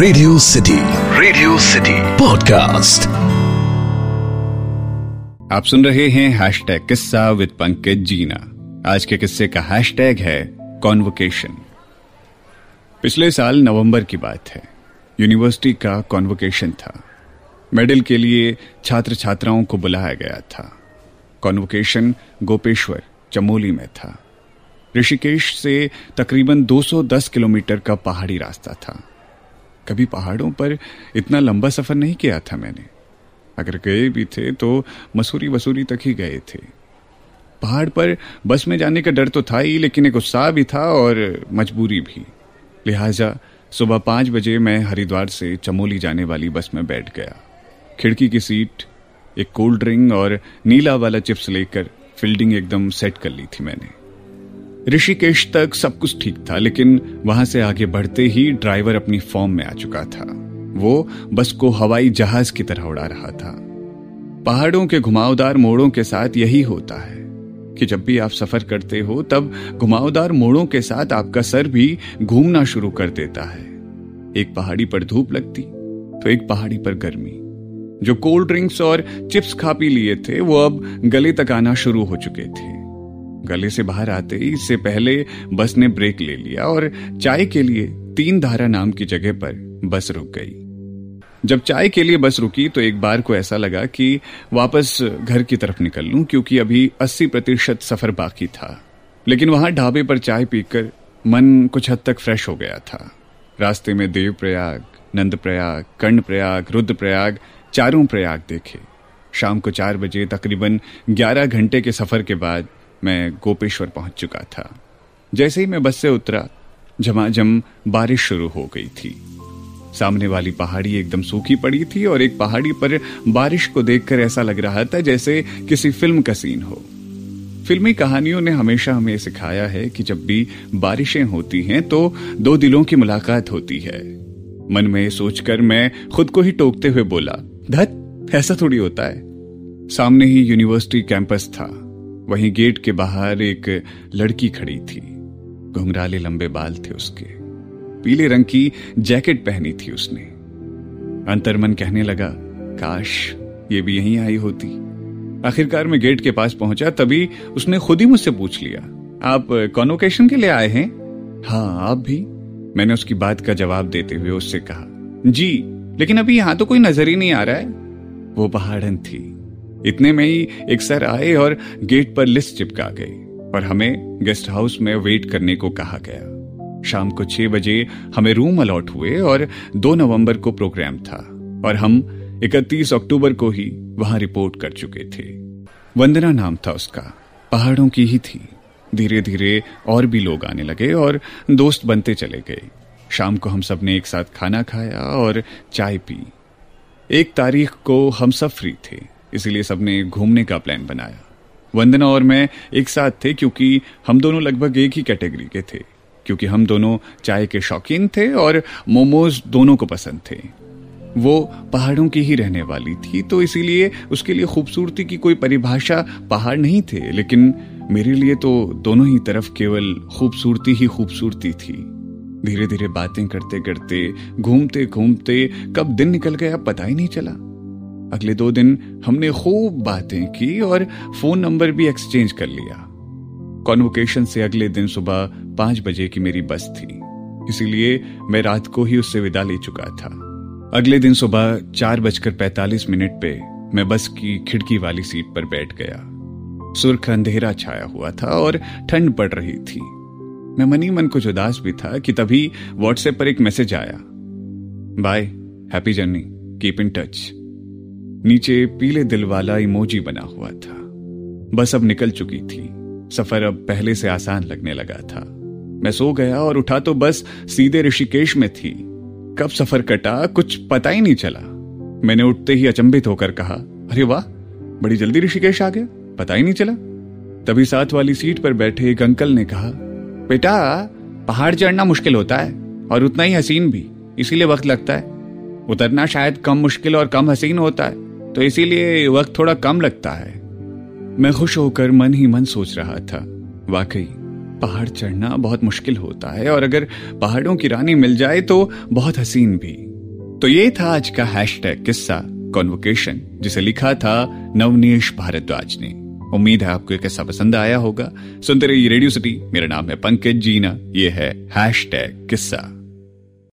Radio city radio city podcast आप सुन रहे हैं हैश टैग किस्सा विद पंकज जीना। आज के किस्से का हैश टैग है कॉन्वोकेशन पिछले साल नवंबर की बात है। यूनिवर्सिटी का कॉन्वोकेशन था। मेडल के लिए छात्र छात्राओं को बुलाया गया था। कॉन्वोकेशन गोपेश्वर, चमोली में था। ऋषिकेश से तकरीबन 210 किलोमीटर का पहाड़ी रास्ता था। कभी पहाड़ों पर इतना लंबा सफ़र नहीं किया था मैंने। अगर गए भी थे तो मसूरी वसूरी तक ही गए थे। पहाड़ पर बस में जाने का डर तो था ही, लेकिन एक उत्साह भी था और मजबूरी भी। लिहाजा सुबह पाँच बजे मैं हरिद्वार से चमोली जाने वाली बस में बैठ गया। खिड़की की सीट, एक कोल्ड ड्रिंक और नीला वाला चिप्स लेकर फील्डिंग एकदम सेट कर ली थी मैंने। ऋषिकेश तक सब कुछ ठीक था, लेकिन वहाँ से आगे बढ़ते ही ड्राइवर अपनी फॉर्म में आ चुका था। वो बस को हवाई जहाज़ की तरह उड़ा रहा था। पहाड़ों के घुमावदार मोड़ों के साथ यही होता है कि जब भी आप सफ़र करते हो, तब घुमावदार मोड़ों के साथ आपका सर भी घूमना शुरू कर देता है। एक पहाड़ी पर धूप लगती तो एक पहाड़ी पर गर्मी। जो कोल्ड ड्रिंक्स और चिप्स खा पी लिए थे, वो अब गले तक आना शुरू हो चुके थे। गले से बाहर आते ही इससे पहले बस ने ब्रेक ले लिया और चाय के लिए तीन धारा नाम की जगह पर बस रुक गई। जब चाय के लिए बस रुकी तो एक बार को ऐसा लगा कि वापस घर की तरफ़ निकल लूँ, क्योंकि अभी 80 प्रतिशत सफ़र बाकी था। लेकिन वहाँ ढाबे पर चाय पीकर मन कुछ हद तक फ्रेश हो गया था। रास्ते में देवप्रयाग, नंदप्रयाग, कर्णप्रयाग, रुद्रप्रयाग चारों प्रयाग देखे। शाम को चार बजे तकरीबन 11 घंटे के सफ़र के बाद मैं गोपेश्वर पहुँच चुका था। जैसे ही मैं बस से उतरा, झमाझम बारिश शुरू हो गई थी। सामने वाली पहाड़ी एकदम सूखी पड़ी थी और एक पहाड़ी पर बारिश को देखकर ऐसा लग रहा था जैसे किसी फ़िल्म का सीन हो। फिल्मी कहानियों ने हमेशा हमें सिखाया है कि जब भी बारिशें होती हैं तो दो दिलों की मुलाकात होती है। मन में सोचकर मैं खुद को ही टोकते हुए बोला, धत, ऐसा थोड़ी होता है। सामने ही यूनिवर्सिटी कैंपस था। वहीं गेट के बाहर एक लड़की खड़ी थी। घुंघराले लंबे बाल थे उसके। पीले रंग की जैकेट पहनी थी उसने। अंतर्मन कहने लगा, काश ये भी यहीं आई होती। आखिरकार मैं गेट के पास पहुँचा, तभी उसने खुद ही मुझसे पूछ लिया, आप कॉन्वोकेशन के लिए आए हैं? हाँ आप भी। मैंने उसकी बात का जवाब देते हुए उससे कहा, जी, लेकिन अभी यहाँ तो कोई नज़र ही नहीं आ रहा है। वो पहाड़न थी। इतने में ही एक सर आए और गेट पर लिस्ट चिपका गए और हमें गेस्ट हाउस में वेट करने को कहा गया। शाम को छह बजे हमें रूम अलॉट हुए और दो नवंबर को प्रोग्राम था और हम इकतीस अक्टूबर को ही वहाँ रिपोर्ट कर चुके थे। वंदना नाम था उसका। पहाड़ों की ही थी। धीरे धीरे और भी लोग आने लगे और दोस्त बनते चले गए। शाम को हम सबने एक साथ खाना खाया और चाय पी। एक तारीख को हम सब फ्री थे। इसीलिए सबने घूमने का प्लान बनाया। वंदना और मैं एक साथ थे क्योंकि हम दोनों लगभग एक ही कैटेगरी के थे, क्योंकि हम दोनों चाय के शौकीन थे और मोमोज दोनों को पसंद थे। वो पहाड़ों की ही रहने वाली थी तो इसीलिए उसके लिए खूबसूरती की कोई परिभाषा पहाड़ नहीं थे, लेकिन मेरे लिए तो दोनों ही तरफ़ केवल खूबसूरती ही खूबसूरती थी। धीरे धीरे बातें करते करते घूमते घूमते कब दिन निकल गया पता ही नहीं चला। अगले दो दिन हमने खूब बातें की और फ़ोन नंबर भी एक्सचेंज कर लिया। कॉन्वोकेशन से अगले दिन सुबह पाँच बजे की मेरी बस थी। इसीलिए मैं रात को ही उससे विदा ले चुका था। अगले दिन सुबह चार बजकर पैतालीस मिनट पे मैं बस की खिड़की वाली सीट पर बैठ गया। सुर्ख अंधेरा छाया हुआ था और ठंड पड़ रही थी। मैं मनी मन कुछ उदास भी था कि तभी व्हाट्सएप पर एक मैसेज आया। Bye, happy journey, keep in touch. नीचे पीले दिल वाला इमोजी बना हुआ था। बस अब निकल चुकी थी। सफ़र अब पहले से आसान लगने लगा था। मैं सो गया और उठा तो बस सीधे ऋषिकेश में थी। कब सफ़र कटा, कुछ पता ही नहीं चला। मैंने उठते ही अचंभित होकर कहा, अरे वाह, बड़ी जल्दी ऋषिकेश आ गया, पता ही नहीं चला। तभी साथ वाली सीट पर बैठे एक अंकल ने कहा, बेटा, पहाड़ चढ़ना मुश्किल होता है और उतना ही हसीन भी, इसीलिए वक्त लगता है। उतरना शायद कम मुश्किल और कम हसीन होता है। तो इसीलिए वक्त थोड़ा कम लगता है। मैं खुश होकर मन ही मन सोच रहा था। वाकई, पहाड़ चढ़ना बहुत मुश्किल होता है और अगर पहाड़ों की रानी मिल जाए तो बहुत हसीन भी। तो ये था आज का हैशटैग किस्सा कॉन्वोकेशन जिसे लिखा था नवनीश भारद्वाज ने। उम्मीद है आपको कैसा पसंद आया होगा। सुनते रहिए रेडियो सिटी मेरा नाम है पंकज जीना, ये है हैश किस्सा।